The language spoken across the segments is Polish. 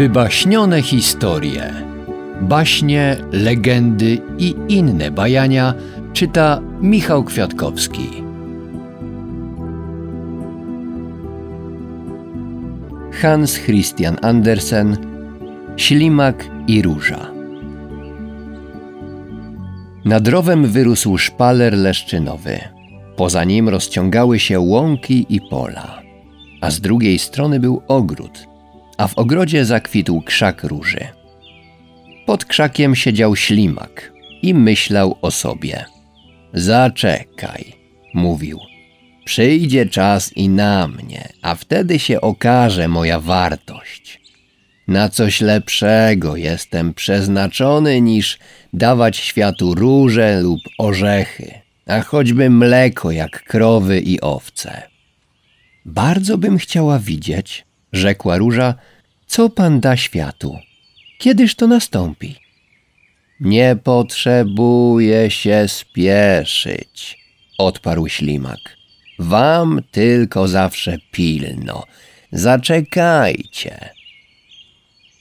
Wybaśnione historie, baśnie, legendy i inne bajania czyta Michał Kwiatkowski. Hans Christian Andersen Ślimak i róża Nad rowem wyrósł szpaler leszczynowy. Poza nim rozciągały się łąki i pola, a z drugiej strony był ogród – a w ogrodzie zakwitł krzak róży. Pod krzakiem siedział ślimak i myślał o sobie. Zaczekaj, mówił. Przyjdzie czas i na mnie, a wtedy się okaże moja wartość. Na coś lepszego jestem przeznaczony niż dawać światu róże lub orzechy, a choćby mleko jak krowy i owce. Bardzo bym chciała widzieć, rzekła róża, co pan da światu? Kiedyż to nastąpi? Nie potrzebuję się spieszyć, odparł ślimak. Wam tylko zawsze pilno. Zaczekajcie.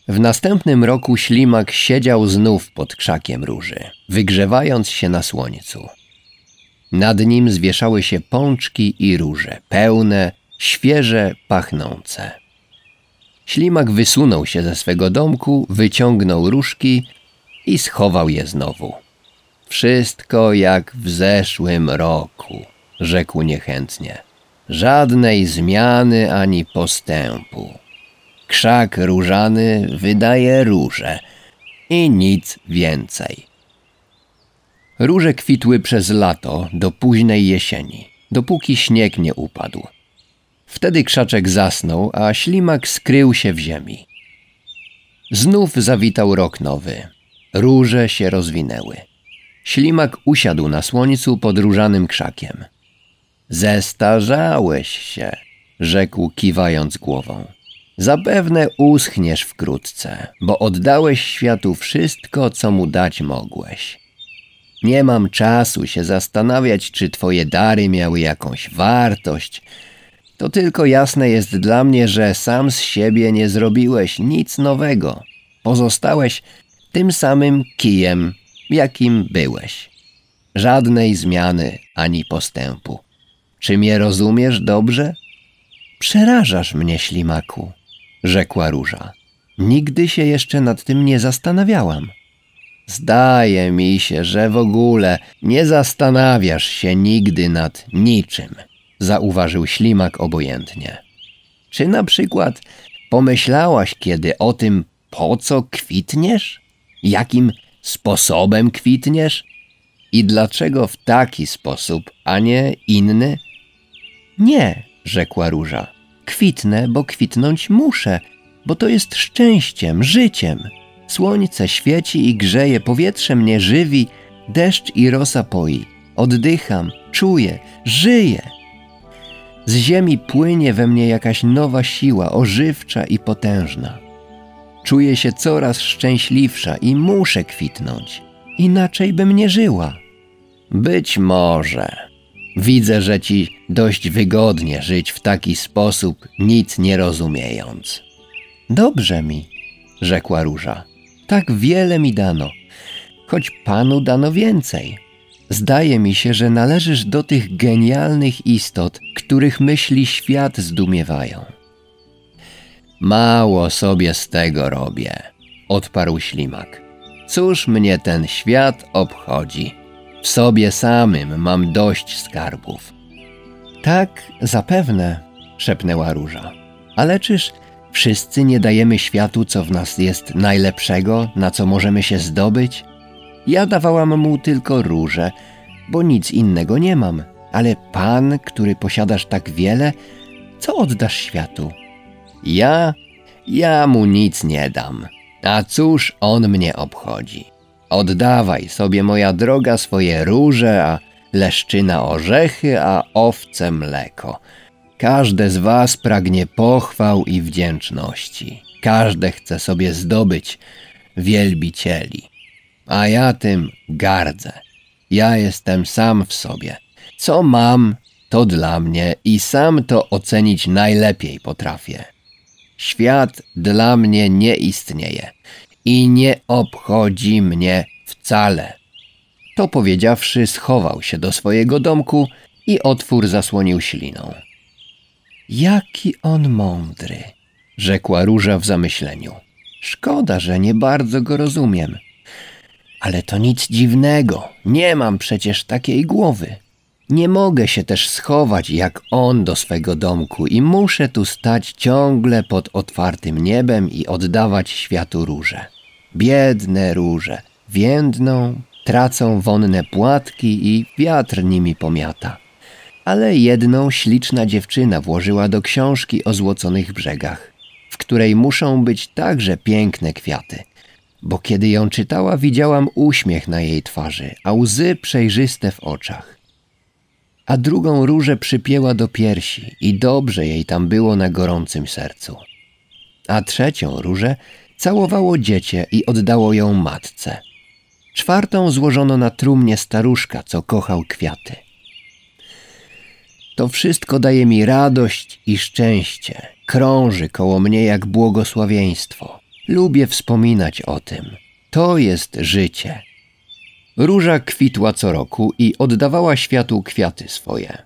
W następnym roku ślimak siedział znów pod krzakiem róży, wygrzewając się na słońcu. Nad nim zwieszały się pączki i róże, pełne, świeże, pachnące. Ślimak wysunął się ze swego domku, wyciągnął różki i schował je znowu. Wszystko jak w zeszłym roku, rzekł niechętnie. Żadnej zmiany ani postępu. Krzak różany wydaje róże i nic więcej. Róże kwitły przez lato do późnej jesieni, dopóki śnieg nie upadł. Wtedy krzaczek zasnął, a ślimak skrył się w ziemi. Znów zawitał rok nowy. Róże się rozwinęły. Ślimak usiadł na słońcu pod różanym krzakiem. Zestarzałeś się, rzekł kiwając głową. Zapewne uschniesz wkrótce, bo oddałeś światu wszystko, co mu dać mogłeś. Nie mam czasu się zastanawiać, czy twoje dary miały jakąś wartość, to tylko jasne jest dla mnie, że sam z siebie nie zrobiłeś nic nowego. Pozostałeś tym samym kijem, jakim byłeś. Żadnej zmiany ani postępu. Czy mnie rozumiesz dobrze? Przerażasz mnie, ślimaku, rzekła róża. Nigdy się jeszcze nad tym nie zastanawiałam. Zdaje mi się, że w ogóle nie zastanawiasz się nigdy nad niczym zauważył ślimak obojętnie. Czy na przykład pomyślałaś kiedy o tym, po co kwitniesz? Jakim sposobem kwitniesz? I dlaczego w taki sposób, a nie inny? Nie, rzekła róża. Kwitnę, bo kwitnąć muszę, bo to jest szczęściem, życiem. Słońce świeci i grzeje, powietrze mnie żywi, deszcz i rosa poi. Oddycham, czuję, żyję. Z ziemi płynie we mnie jakaś nowa siła, ożywcza i potężna. Czuję się coraz szczęśliwsza i muszę kwitnąć. Inaczej bym nie żyła. Być może. Widzę, że ci dość wygodnie żyć w taki sposób, nic nie rozumiejąc. Dobrze mi, rzekła róża. Tak wiele mi dano, choć panu dano więcej. Zdaje mi się, że należysz do tych genialnych istot, których myśli świat zdumiewają. Mało sobie z tego robię, odparł ślimak. Cóż mnie ten świat obchodzi? W sobie samym mam dość skarbów. Tak, zapewne, szepnęła róża. Ale czyż wszyscy nie dajemy światu, co w nas jest najlepszego, na co możemy się zdobyć? Ja dawałam mu tylko róże, bo nic innego nie mam. Ale Pan, który posiadasz tak wiele, co oddasz światu? Ja? Ja mu nic nie dam. A cóż on mnie obchodzi? Oddawaj sobie, moja droga, swoje róże, a leszczyna orzechy, a owce mleko. Każde z was pragnie pochwał i wdzięczności. Każde chce sobie zdobyć wielbicieli a ja tym gardzę. Ja jestem sam w sobie. Co mam, to dla mnie i sam to ocenić najlepiej potrafię. Świat dla mnie nie istnieje i nie obchodzi mnie wcale. To powiedziawszy, schował się do swojego domku i otwór zasłonił śliną. Jaki on mądry, rzekła róża w zamyśleniu. Szkoda, że nie bardzo go rozumiem. Ale to nic dziwnego, nie mam przecież takiej głowy. Nie mogę się też schować jak on do swego domku i muszę tu stać ciągle pod otwartym niebem i oddawać światu róże. Biedne róże, więdną, tracą wonne płatki i wiatr nimi pomiata. Ale jedną śliczna dziewczyna włożyła do książki o złoconych brzegach, w której muszą być także piękne kwiaty. Bo kiedy ją czytała, widziałam uśmiech na jej twarzy, a łzy przejrzyste w oczach a drugą różę przypięła do piersi i dobrze jej tam było na gorącym sercu. A trzecią różę całowało dziecię i oddało ją matce. Czwartą złożono na trumnie staruszka, co kochał kwiaty. To wszystko daje mi radość i szczęście, krąży koło mnie jak błogosławieństwo. Lubię wspominać o tym. To jest życie. Róża kwitła co roku i oddawała światu kwiaty swoje.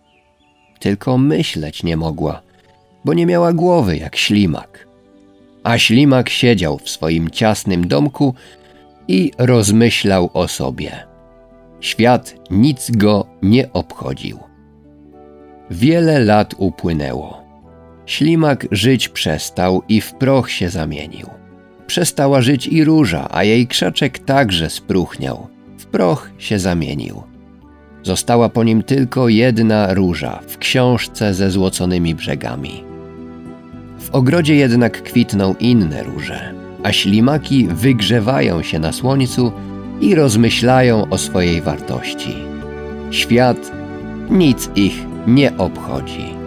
Tylko myśleć nie mogła, bo nie miała głowy jak ślimak. A ślimak siedział w swoim ciasnym domku i rozmyślał o sobie. Świat nic go nie obchodził. Wiele lat upłynęło. Ślimak żyć przestał i w proch się zamienił. Przestała żyć i róża, a jej krzaczek także spróchniał w proch się zamienił. Została po nim tylko jedna róża w książce ze złoconymi brzegami. W ogrodzie jednak kwitną inne róże, a ślimaki wygrzewają się na słońcu i rozmyślają o swojej wartości. Świat nic ich nie obchodzi.